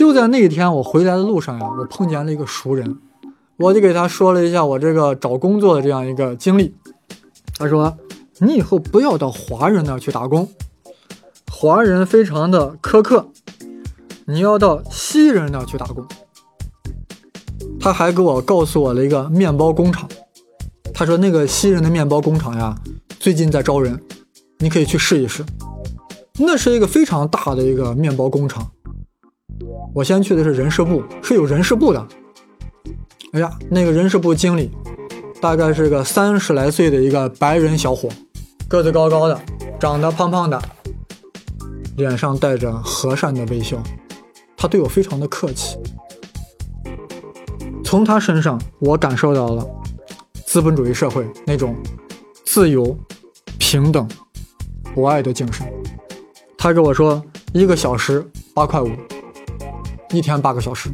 就在那一天我回来的路上呀，我碰见了一个熟人，我就给他说了一下我这个找工作的这样一个经历。他说：“你以后不要到华人那去打工，华人非常的苛刻，你要到西人那去打工。”他还给我告诉我了一个面包工厂，他说那个西人的面包工厂呀，最近在招人，你可以去试一试。那是一个非常大的一个面包工厂。我先去的是人事部，是有人事部的。哎呀，那个人事部经理，大概是个三十来岁的一个白人小伙，个子高高的，长得胖胖的，脸上带着和善的微笑，他对我非常的客气。从他身上，我感受到了资本主义社会那种自由、平等、博爱的精神。他跟我说，一个小时八块五，一天八个小时。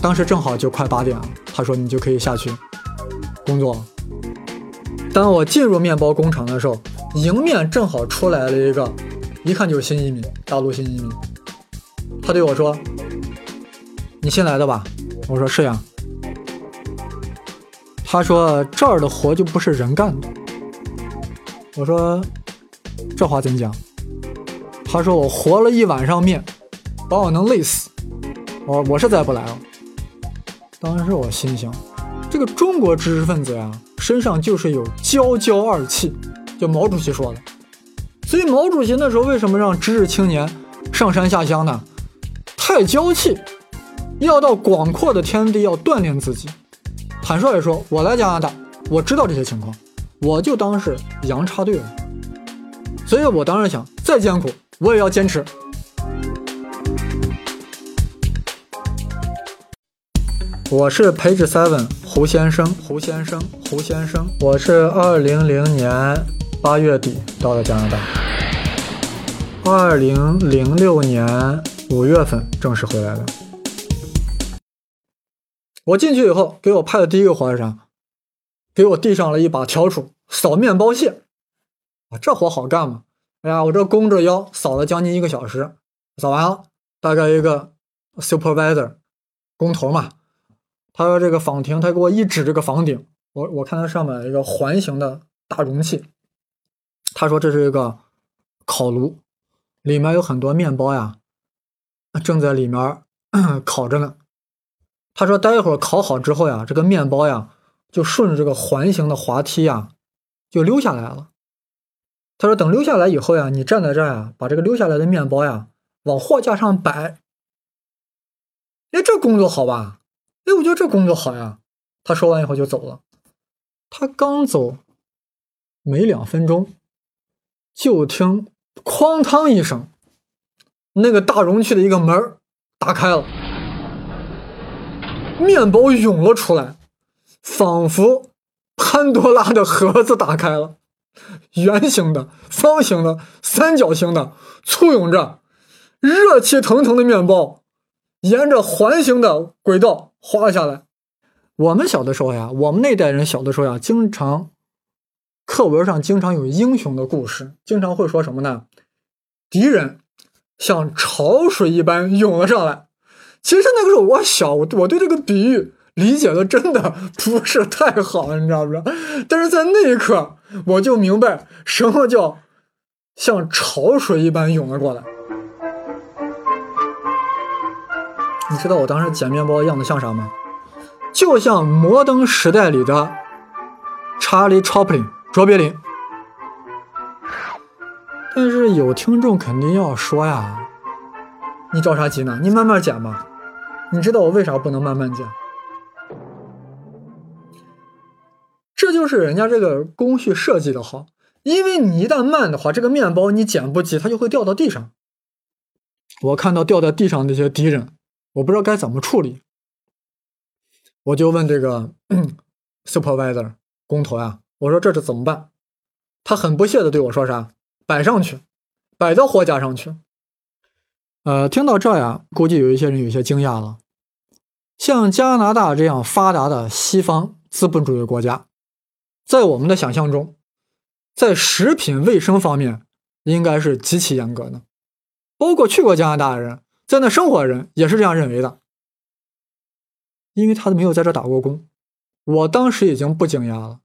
当时正好就快八点了，他说你就可以下去工作了。当我进入面包工厂的时候，迎面正好出来了一个，一看就是新移民，大陆新移民。他对我说：“你新来的吧？”我说是呀。他说这儿的活就不是人干的。我说这话怎讲？他说我和了一晚上面，把我能累死。我我是再不来了。当时我心想，这个中国知识分子呀，身上就是有骄娇二气，就毛主席说的。所以毛主席那时候为什么让知识青年上山下乡呢？太娇气。要到广阔的天地，要锻炼自己。坦率地说，我来加拿大，我知道这些情况，我就当是羊插队了。所以我当时想，再艰苦，我也要坚持。我是 Page Seven 胡先生，胡先生，胡先生。我是二零零年八月底到的加拿大，二零零六年五月份正式回来的。我进去以后，给我派的第一个活是啥？给我递上了一把笤帚，扫面包屑。啊，这活好干吗？哎呀，我这弓着腰扫了将近一个小时，扫完了，大概一个 supervisor 工头嘛，他说这个仿亭，他给我一指这个房顶，我我看它上面一个环形的大容器，他说这是一个烤炉，里面有很多面包呀，正在里面 烤着呢。他说：“待会儿烤好之后呀，这个面包呀，就顺着这个环形的滑梯呀，就溜下来了。”他说：“等溜下来以后呀，你站在这儿呀，把这个溜下来的面包呀往货架上摆。”哎，这工作好吧？哎，我觉得这工作好呀。他说完以后就走了。他刚走没两分钟，就听“哐当”一声，那个大容器的一个门打开了。面包涌了出来，仿佛潘多拉的盒子打开了，圆形的、方形的、三角形的，簇拥着热气腾腾的面包，沿着环形的轨道滑下来。我们小的时候呀，我们那代人小的时候呀，经常课文上经常有英雄的故事，经常会说什么呢？敌人像潮水一般涌了上来。其实那个时候我小，我我对这个比喻理解的真的不是太好，你知道不知道？但是在那一刻，我就明白什么叫像潮水一般涌了过来。你知道我当时捡面包的样子像啥吗？就像摩登时代里的查理·乔普林卓别林。但是有听众肯定要说呀。你着啥急呢？你慢慢捡嘛。你知道我为啥不能慢慢捡？这就是人家这个工序设计的好，因为你一旦慢的话，这个面包你捡不急，它就会掉到地上。我看到掉在地上那些敌人，我不知道该怎么处理，我就问这个 supervisor 工头呀，我说这是怎么办？他很不屑的对我说啥？摆上去，摆到货架上去。呃，听到这呀，估计有一些人有些惊讶了。像加拿大这样发达的西方资本主义国家，在我们的想象中，在食品卫生方面应该是极其严格的。包括去过加拿大的人在那生活的人也是这样认为的，因为他没有在这打过工。我当时已经不惊讶了。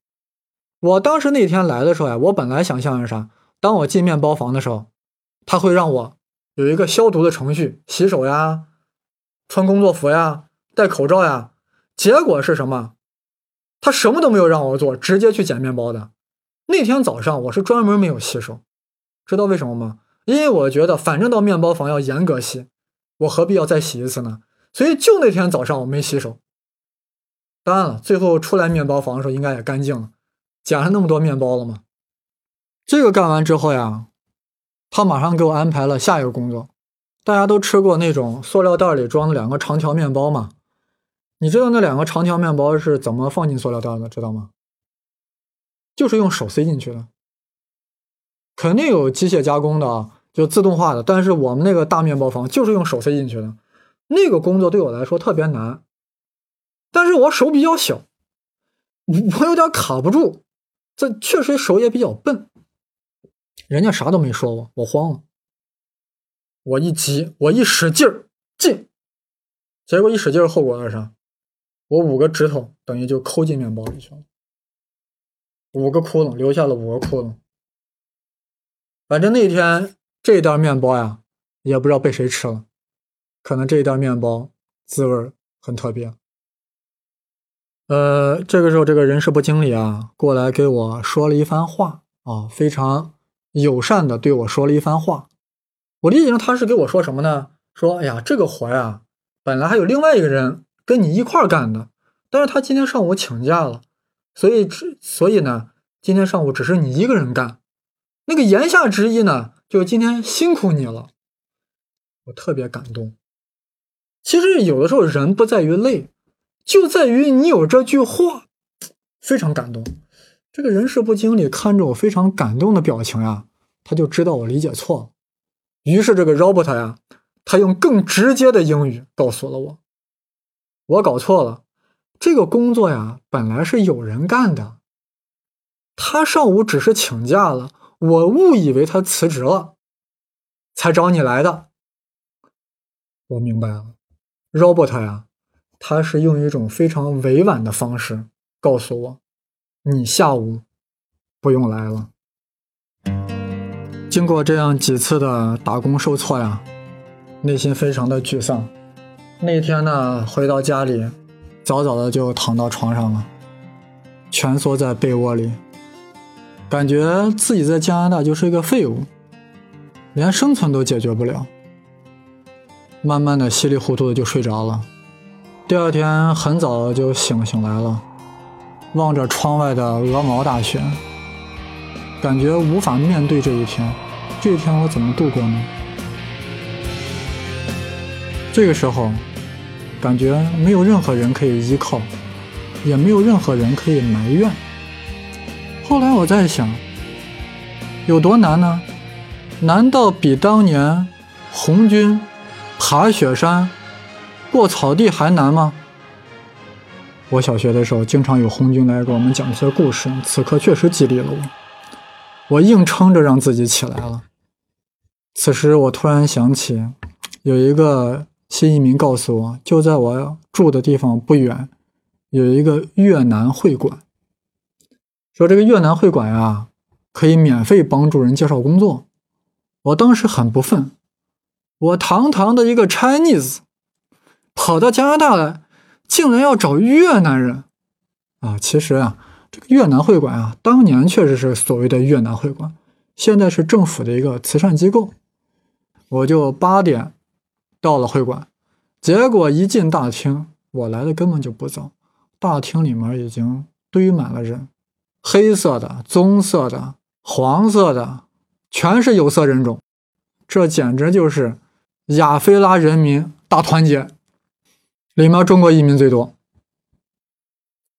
我当时那天来的时候呀，我本来想象是啥？当我进面包房的时候，他会让我有一个消毒的程序，洗手呀，穿工作服呀，戴口罩呀。结果是什么？他什么都没有让我做，直接去捡面包的。那天早上我是专门没有洗手，知道为什么吗？因为我觉得反正到面包房要严格洗，我何必要再洗一次呢？所以就那天早上我没洗手。当然了，最后出来面包房的时候应该也干净了，捡了那么多面包了嘛。这个干完之后呀，他马上给我安排了下一个工作。大家都吃过那种塑料袋里装的两个长条面包吗？你知道那两个长条面包是怎么放进塑料袋的？知道吗？就是用手塞进去的。肯定有机械加工的啊，就自动化的。但是我们那个大面包房就是用手塞进去的。那个工作对我来说特别难，但是我手比较小，我有点卡不住。这确实手也比较笨。人家啥都没说我，我慌了。我一急，我一使劲儿进，结果一使劲儿，后果是啥？我五个指头等于就抠进面包里去了，五个窟窿，留下了五个窟窿。反正那天这一袋面包呀，也不知道被谁吃了，可能这一袋面包滋味很特别。呃，这个时候这个人事部经理啊过来给我说了一番话啊，非常友善的对我说了一番话。我理解他是给我说什么呢？说，哎呀，这个活呀，本来还有另外一个人跟你一块干的，但是他今天上午请假了，所以只所以呢，今天上午只是你一个人干。那个言下之意呢，就今天辛苦你了。我特别感动。其实有的时候人不在于累，就在于你有这句话，非常感动。这个人事部经理看着我非常感动的表情呀，他就知道我理解错了。于是这个 robot 呀，他用更直接的英语告诉了我，我搞错了，这个工作呀本来是有人干的，他上午只是请假了，我误以为他辞职了，才找你来的。我明白了，robot 呀，他是用一种非常委婉的方式告诉我，你下午不用来了。经过这样几次的打工受挫呀，内心非常的沮丧。那天呢，回到家里，早早的就躺到床上了，蜷缩在被窝里，感觉自己在加拿大就是一个废物，连生存都解决不了。慢慢的稀里糊涂的就睡着了。第二天很早就醒醒来了，望着窗外的鹅毛大雪。感觉无法面对这一天，这一天我怎么度过呢？这个时候，感觉没有任何人可以依靠，也没有任何人可以埋怨。后来我在想，有多难呢？难道比当年红军爬雪山、过草地还难吗？我小学的时候，经常有红军来给我们讲一些故事，此刻确实激励了我。我硬撑着让自己起来了。此时，我突然想起，有一个新移民告诉我，就在我住的地方不远，有一个越南会馆。说这个越南会馆呀，可以免费帮助人介绍工作。我当时很不忿，我堂堂的一个 Chinese，跑到加拿大来，竟然要找越南人啊！其实啊。这个越南会馆啊，当年确实是所谓的越南会馆，现在是政府的一个慈善机构。我就八点到了会馆，结果一进大厅，我来的根本就不早，大厅里面已经堆满了人，黑色的、棕色的、黄色的，全是有色人种，这简直就是亚非拉人民大团结，里面中国移民最多。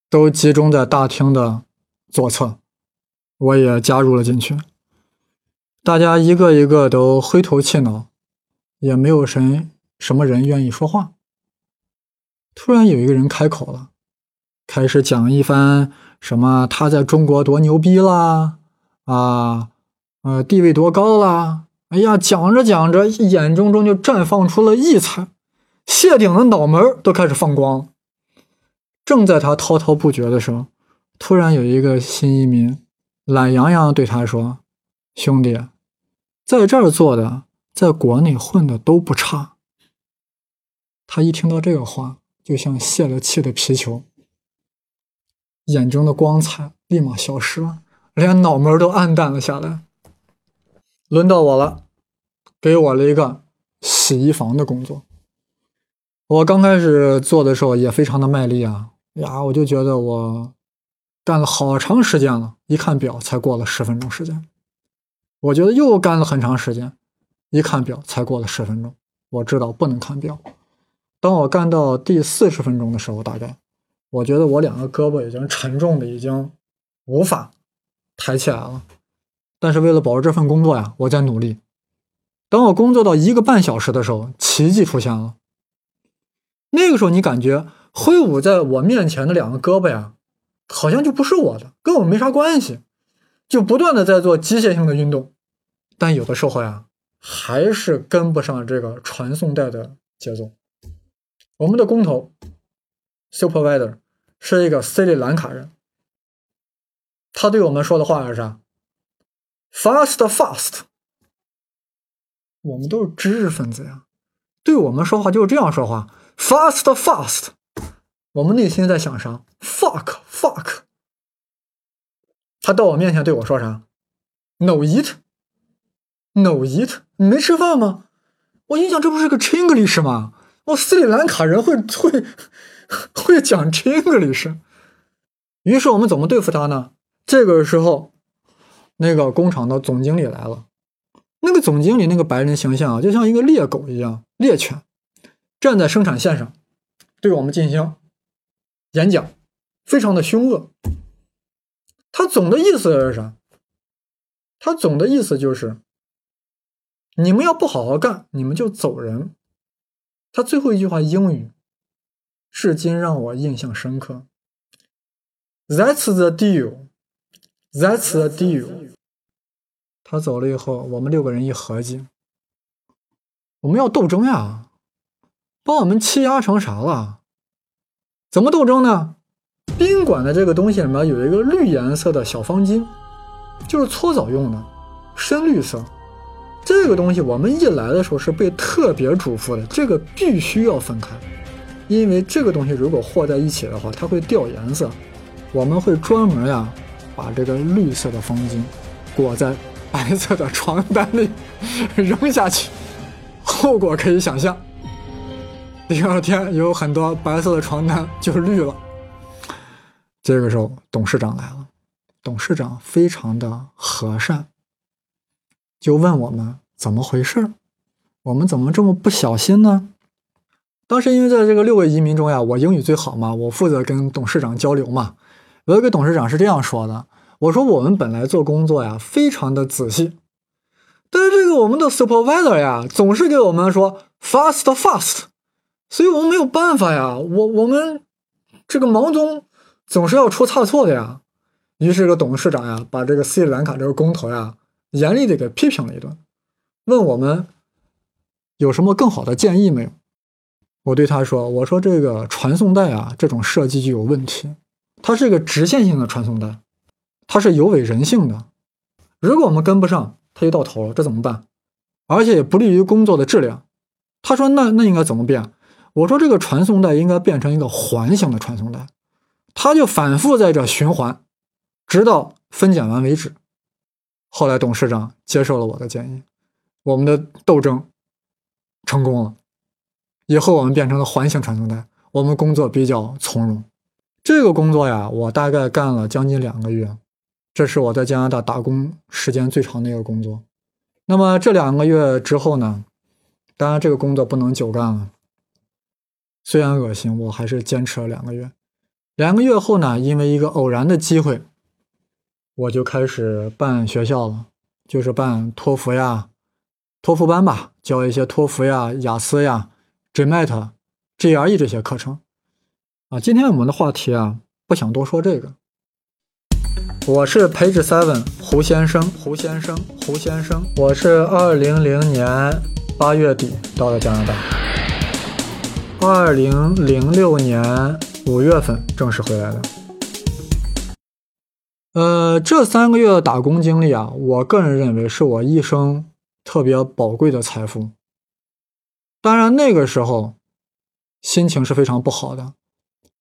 都集中在大厅的左侧，我也加入了进去。大家一个一个都灰头气恼，也没有谁什么人愿意说话。突然有一个人开口了，开始讲一番什么他在中国多牛逼啦，啊，呃，地位多高啦，哎呀，讲着讲着，眼中中就绽放出了异彩，谢顶的脑门都开始放光。正在他滔滔不绝的时候，突然有一个新移民懒洋洋对他说：“兄弟，在这儿做的，在国内混的都不差。”他一听到这个话，就像泄了气的皮球，眼中的光彩立马消失了，连脑门都暗淡了下来。轮到我了，给我了一个洗衣房的工作。我刚开始做的时候也非常的卖力啊，呀，我就觉得我干了好长时间了，一看表才过了十分钟时间。我觉得又干了很长时间，一看表才过了十分钟。我知道不能看表。当我干到第四十分钟的时候，大概我觉得我两个胳膊已经沉重的已经无法抬起来了。但是为了保持这份工作呀，我在努力。等我工作到一个半小时的时候，奇迹出现了。那个时候，你感觉挥舞在我面前的两个胳膊呀，好像就不是我的，跟我没啥关系，就不断的在做机械性的运动。但有的时候呀，还是跟不上这个传送带的节奏。我们的工头 supervisor 是一个斯里兰卡人，他对我们说的话是啥？Fast, fast。我们都是知识分子呀，对我们说话就是这样说话。Fast, fast。我们内心在想啥？Fuck, fuck。他到我面前对我说啥？No eat, no eat。你没吃饭吗？我心想，这不是个 Chinglish 吗？我斯里兰卡人会会 会讲 Chinglish。于是我们怎么对付他呢？这个时候。那个工厂的总经理来了，那个总经理那个白人形象啊，就像一个猎狗一样，猎犬站在生产线上，对我们进行演讲，非常的凶恶。他总的意思是啥？他总的意思就是，你们要不好好干，你们就走人。他最后一句话英语，至今让我印象深刻。That's the deal. That's the deal。他走了以后，我们六个人一合计，我们要斗争呀，把我们欺压成啥了？怎么斗争呢？宾馆的这个东西里面有一个绿颜色的小方巾，就是搓澡用的，深绿色。这个东西我们一来的时候是被特别嘱咐的，这个必须要分开，因为这个东西如果和在一起的话，它会掉颜色。我们会专门呀。把这个绿色的方巾裹在白色的床单里扔下去，后果可以想象。第二天有很多白色的床单就绿了。这个时候董事长来了，董事长非常的和善，就问我们怎么回事我们怎么这么不小心呢？当时因为在这个六位移民中呀，我英语最好嘛，我负责跟董事长交流嘛。有一个董事长是这样说的：“我说我们本来做工作呀，非常的仔细，但是这个我们的 supervisor 呀，总是给我们说 fast fast，所以我们没有办法呀，我我们这个忙中总是要出差错的呀。于是这个董事长呀，把这个斯里兰卡这个工头呀，严厉的给批评了一顿，问我们有什么更好的建议没有？我对他说：我说这个传送带啊，这种设计就有问题。”它是一个直线性的传送带，它是有违人性的。如果我们跟不上，它就到头了，这怎么办？而且也不利于工作的质量。他说：“那那应该怎么变？”我说：“这个传送带应该变成一个环形的传送带，它就反复在这循环，直到分拣完为止。”后来董事长接受了我的建议，我们的斗争成功了。以后我们变成了环形传送带，我们工作比较从容。这个工作呀，我大概干了将近两个月，这是我在加拿大打工时间最长的一个工作。那么这两个月之后呢，当然这个工作不能久干了。虽然恶心，我还是坚持了两个月。两个月后呢，因为一个偶然的机会，我就开始办学校了，就是办托福呀、托福班吧，教一些托福呀、雅思呀、GMAT、GRE 这些课程。啊，今天我们的话题啊，不想多说这个。我是 Page Seven 胡先生，胡先生，胡先生。我是二零零年八月底到的加拿大，二零零六年五月份正式回来的。呃，这三个月的打工经历啊，我个人认为是我一生特别宝贵的财富。当然那个时候心情是非常不好的，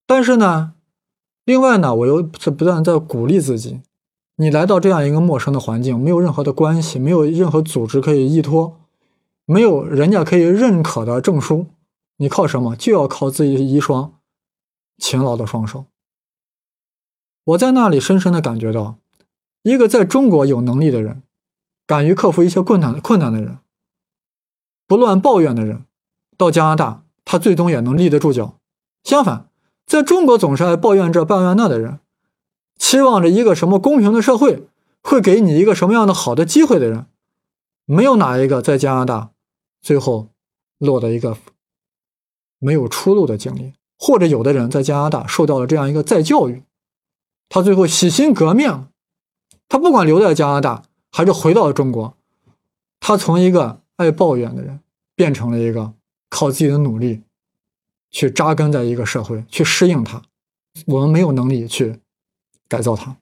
但是呢。另外呢，我又是不断在鼓励自己。你来到这样一个陌生的环境，没有任何的关系，没有任何组织可以依托，没有人家可以认可的证书，你靠什么？就要靠自己一双勤劳的双手。我在那里深深的感觉到，一个在中国有能力的人，敢于克服一些困难困难的人，不乱抱怨的人，到加拿大，他最终也能立得住脚。相反。在中国总是爱抱怨这抱怨那的人，期望着一个什么公平的社会会给你一个什么样的好的机会的人，没有哪一个在加拿大最后落得一个没有出路的经历，或者有的人在加拿大受到了这样一个再教育，他最后洗心革面，他不管留在加拿大还是回到了中国，他从一个爱抱怨的人变成了一个靠自己的努力。去扎根在一个社会，去适应它，我们没有能力去改造他。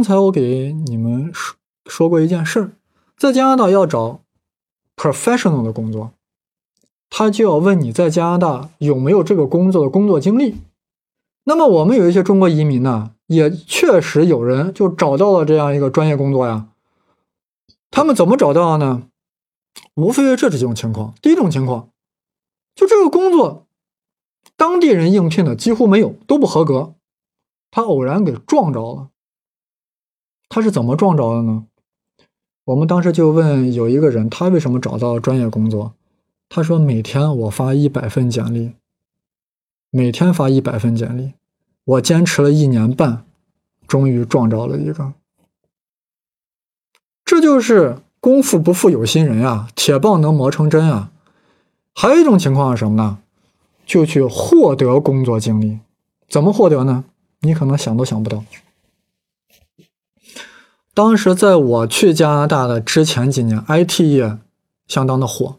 刚才我给你们说说过一件事儿，在加拿大要找 professional 的工作，他就要问你在加拿大有没有这个工作的工作经历。那么我们有一些中国移民呢，也确实有人就找到了这样一个专业工作呀。他们怎么找到的呢？无非是这几种情况。第一种情况，就这个工作，当地人应聘的几乎没有，都不合格，他偶然给撞着了。他是怎么撞着的呢？我们当时就问有一个人，他为什么找到专业工作？他说每天我发一百份简历，每天发一百份简历，我坚持了一年半，终于撞着了一个。这就是功夫不负有心人呀，铁棒能磨成针啊。还有一种情况是什么呢？就去获得工作经历，怎么获得呢？你可能想都想不到。当时在我去加拿大的之前几年，IT 业相当的火。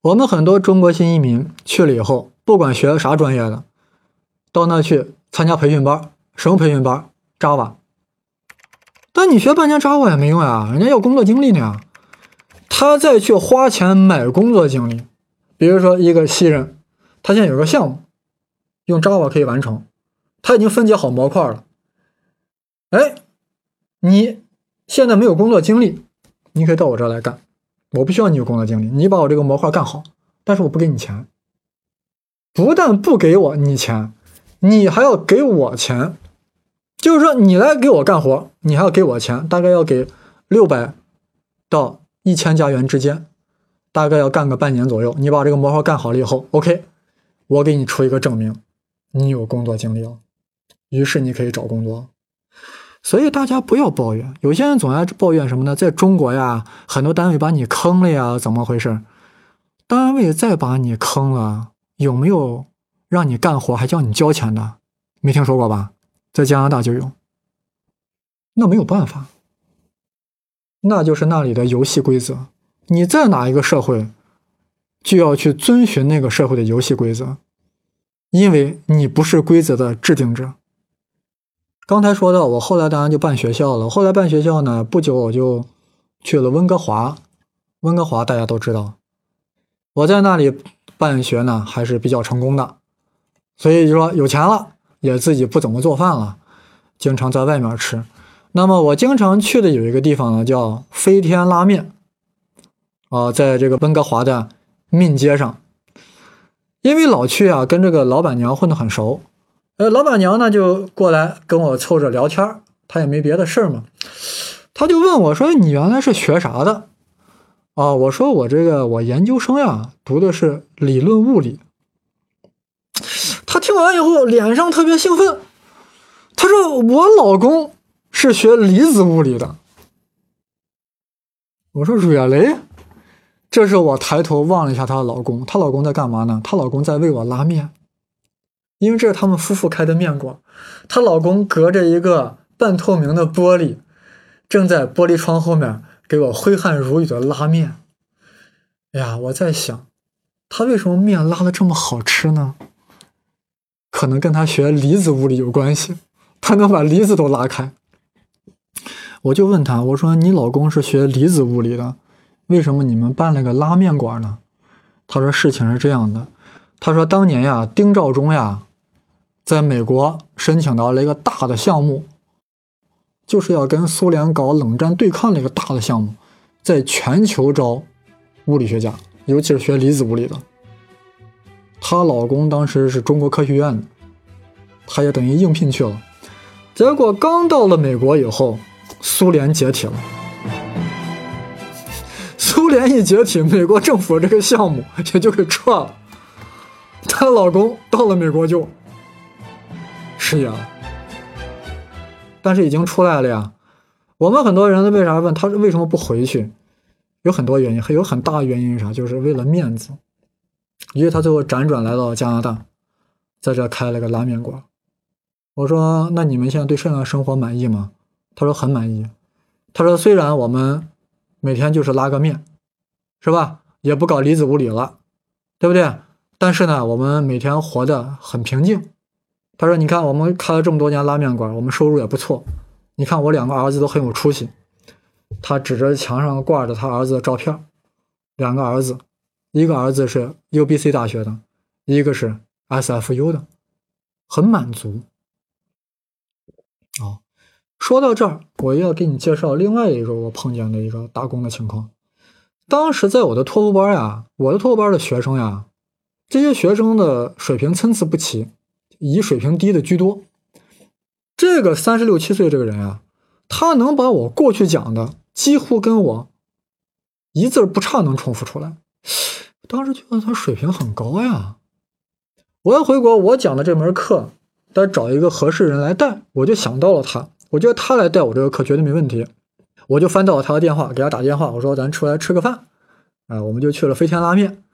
我们很多中国新移民去了以后，不管学啥专业的，到那去参加培训班，什么培训班？Java。但你学半年 Java 也没用呀，人家要工作经历呢。他再去花钱买工作经历，比如说一个新人，他现在有个项目，用 Java 可以完成，他已经分解好模块了，哎。你现在没有工作经历，你可以到我这儿来干。我不需要你有工作经历，你把我这个模块干好，但是我不给你钱。不但不给我你钱，你还要给我钱。就是说，你来给我干活，你还要给我钱，大概要给六百到一千加元之间，大概要干个半年左右。你把这个模块干好了以后，OK，我给你出一个证明，你有工作经历了，于是你可以找工作。所以大家不要抱怨，有些人总爱抱怨什么呢？在中国呀，很多单位把你坑了呀，怎么回事？单位再把你坑了，有没有让你干活还叫你交钱的？没听说过吧？在加拿大就有。那没有办法，那就是那里的游戏规则。你在哪一个社会，就要去遵循那个社会的游戏规则，因为你不是规则的制定者。刚才说到，我后来当然就办学校了。后来办学校呢，不久我就去了温哥华。温哥华大家都知道，我在那里办学呢，还是比较成功的。所以说有钱了，也自己不怎么做饭了，经常在外面吃。那么我经常去的有一个地方呢，叫飞天拉面，啊，在这个温哥华的命街上。因为老去啊，跟这个老板娘混得很熟。呃，老板娘呢就过来跟我凑着聊天她也没别的事儿嘛。她就问我说：“你原来是学啥的？”啊，我说我这个我研究生呀，读的是理论物理。他听完以后脸上特别兴奋，他说：“我老公是学离子物理的。”我说：“Really？” 这时候我抬头望了一下她老公，她老公在干嘛呢？她老公在为我拉面，因为这是他们夫妇开的面馆。她老公隔着一个半透明的玻璃。正在玻璃窗后面给我挥汗如雨的拉面，哎呀，我在想，他为什么面拉的这么好吃呢？可能跟他学离子物理有关系，他能把离子都拉开。我就问他，我说你老公是学离子物理的，为什么你们办了个拉面馆呢？他说事情是这样的，他说当年呀，丁肇中呀，在美国申请到了一个大的项目。就是要跟苏联搞冷战对抗的一个大的项目，在全球招物理学家，尤其是学离子物理的。她老公当时是中国科学院的，她也等于应聘去了。结果刚到了美国以后，苏联解体了。苏联一解体，美国政府这个项目也就给撤了。她老公到了美国就是呀。但是已经出来了呀，我们很多人为啥问他为什么不回去？有很多原因，还有很大原因是啥？就是为了面子。因为他最后辗转来到加拿大，在这开了个拉面馆。我说：“那你们现在对这样的生活满意吗？”他说：“很满意。”他说：“虽然我们每天就是拉个面，是吧？也不搞离子物理了，对不对？但是呢，我们每天活得很平静。”他说：“你看，我们开了这么多年拉面馆，我们收入也不错。你看，我两个儿子都很有出息。”他指着墙上挂着他儿子的照片，两个儿子，一个儿子是 UBC 大学的，一个是 SFU 的，很满足。哦，说到这儿，我要给你介绍另外一个我碰见的一个打工的情况。当时在我的托福班呀，我的托福班的学生呀，这些学生的水平参差不齐。以水平低的居多。这个三十六七岁这个人啊，他能把我过去讲的几乎跟我一字不差能重复出来。当时觉得他水平很高呀。我要回国，我讲的这门课得找一个合适人来带，我就想到了他。我觉得他来带我这个课绝对没问题。我就翻到了他的电话，给他打电话，我说咱出来吃个饭。啊，我们就去了飞天拉面。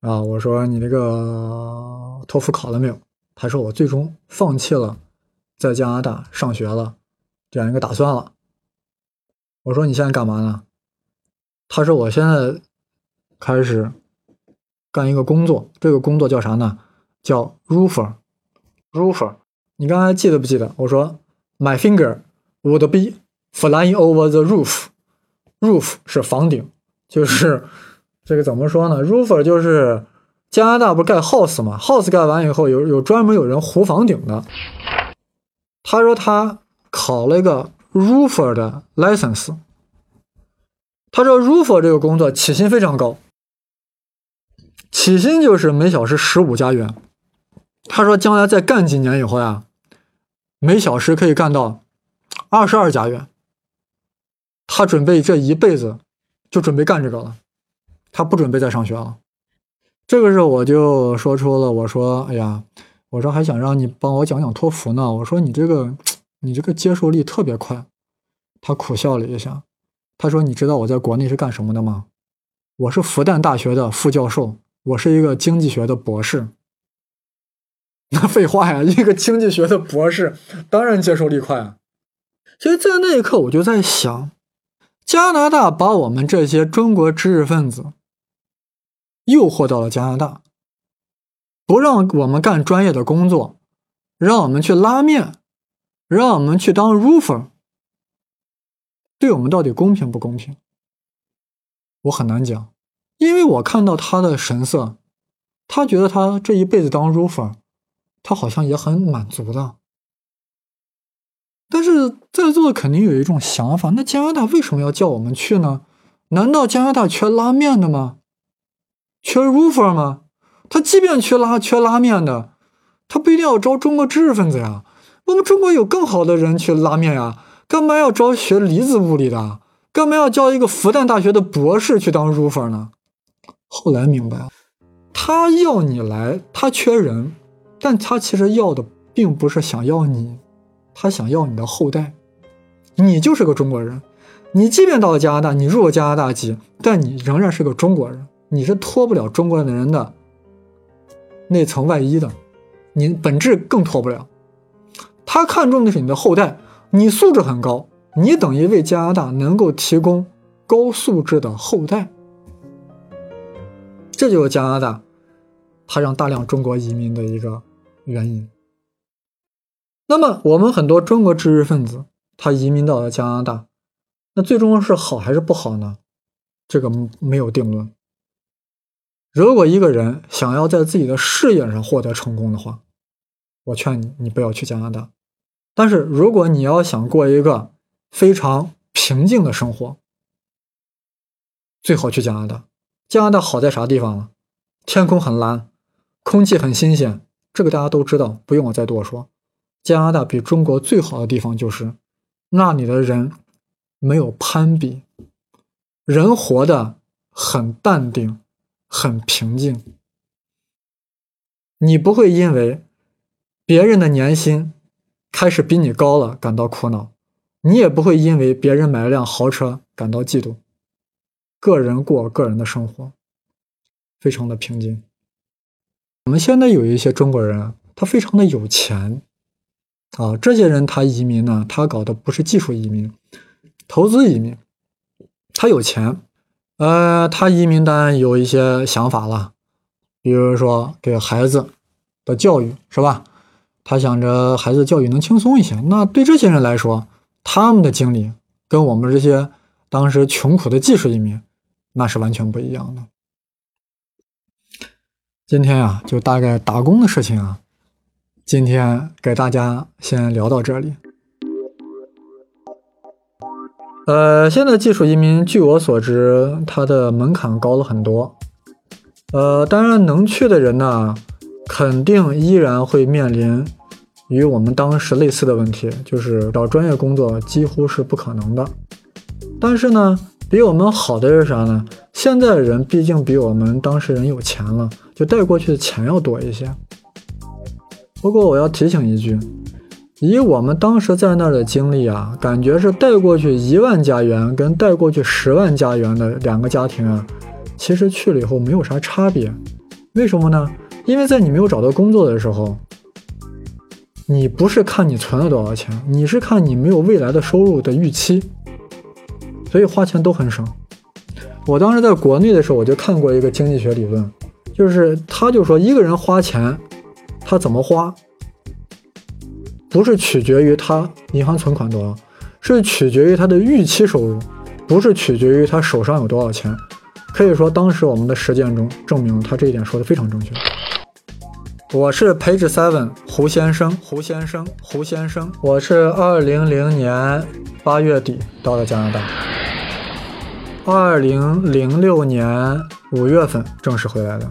啊，我说你那个托福考了没有？他说：“我最终放弃了在加拿大上学了这样一个打算了。”我说：“你现在干嘛呢？”他说：“我现在开始干一个工作，这个工作叫啥呢？叫 roofer。roofer，你刚才记得不记得？我说：“My finger would be flying over the roof。roof 是房顶，就是 这个怎么说呢？roofer 就是。”加拿大不是盖 house 吗？house 盖完以后，有有专门有人糊房顶的。他说他考了一个 roofer 的 license。他说 roofer 这个工作起薪非常高，起薪就是每小时十五加元。他说将来再干几年以后呀，每小时可以干到二十二加元。他准备这一辈子就准备干这个了，他不准备再上学了。这个时候我就说出了，我说：“哎呀，我说还想让你帮我讲讲托福呢。我说你这个，你这个接受力特别快。”他苦笑了一下，他说：“你知道我在国内是干什么的吗？我是复旦大学的副教授，我是一个经济学的博士。那废话呀，一个经济学的博士当然接受力快啊。所以在那一刻，我就在想，加拿大把我们这些中国知识分子。”诱惑到了加拿大，不让我们干专业的工作，让我们去拉面，让我们去当 roofer，对我们到底公平不公平？我很难讲，因为我看到他的神色，他觉得他这一辈子当 roofer，他好像也很满足的。但是在座的肯定有一种想法：那加拿大为什么要叫我们去呢？难道加拿大缺拉面的吗？缺 roofer 吗？他即便缺拉缺拉面的，他不一定要招中国知识分子呀。我们中国有更好的人去拉面呀，干嘛要招学离子物理的？干嘛要叫一个复旦大学的博士去当 roofer 呢？后来明白了，他要你来，他缺人，但他其实要的并不是想要你，他想要你的后代。你就是个中国人，你即便到了加拿大，你入了加拿大籍，但你仍然是个中国人，你是脱不了中国人的人的那层外衣的，你本质更脱不了。他看重的是你的后代，你素质很高，你等于为加拿大能够提供高素质的后代，这就是加拿大他让大量中国移民的一个原因。那么，我们很多中国知识分子。他移民到了加拿大，那最终是好还是不好呢？这个没有定论。如果一个人想要在自己的事业上获得成功的话，我劝你，你不要去加拿大。但是如果你要想过一个非常平静的生活，最好去加拿大。加拿大好在啥地方呢？天空很蓝，空气很新鲜，这个大家都知道，不用我再多说。加拿大比中国最好的地方就是。那里的人没有攀比，人活得很淡定，很平静。你不会因为别人的年薪开始比你高了感到苦恼，你也不会因为别人买了辆豪车感到嫉妒。个人过个人的生活，非常的平静。我们现在有一些中国人，他非常的有钱。啊，这些人他移民呢，他搞的不是技术移民，投资移民。他有钱，呃，他移民当然有一些想法了，比如说给孩子的教育，是吧？他想着孩子教育能轻松一些。那对这些人来说，他们的经历跟我们这些当时穷苦的技术移民那是完全不一样的。今天啊，就大概打工的事情啊。今天给大家先聊到这里。呃，现在技术移民，据我所知，它的门槛高了很多。呃，当然能去的人呢，肯定依然会面临与我们当时类似的问题，就是找专业工作几乎是不可能的。但是呢，比我们好的是啥呢？现在人毕竟比我们当时人有钱了，就带过去的钱要多一些。不过我要提醒一句，以我们当时在那儿的经历啊，感觉是带过去一万加元跟带过去十万加元的两个家庭啊，其实去了以后没有啥差别。为什么呢？因为在你没有找到工作的时候，你不是看你存了多少钱，你是看你没有未来的收入的预期，所以花钱都很省。我当时在国内的时候，我就看过一个经济学理论，就是他就说一个人花钱。他怎么花，不是取决于他银行存款多少，是取决于他的预期收入，不是取决于他手上有多少钱。可以说，当时我们的实践中证明他这一点说的非常正确。我是 Page Seven 胡先生，胡先生，胡先生。我是二零零年八月底到了加拿大，二零零六年五月份正式回来的。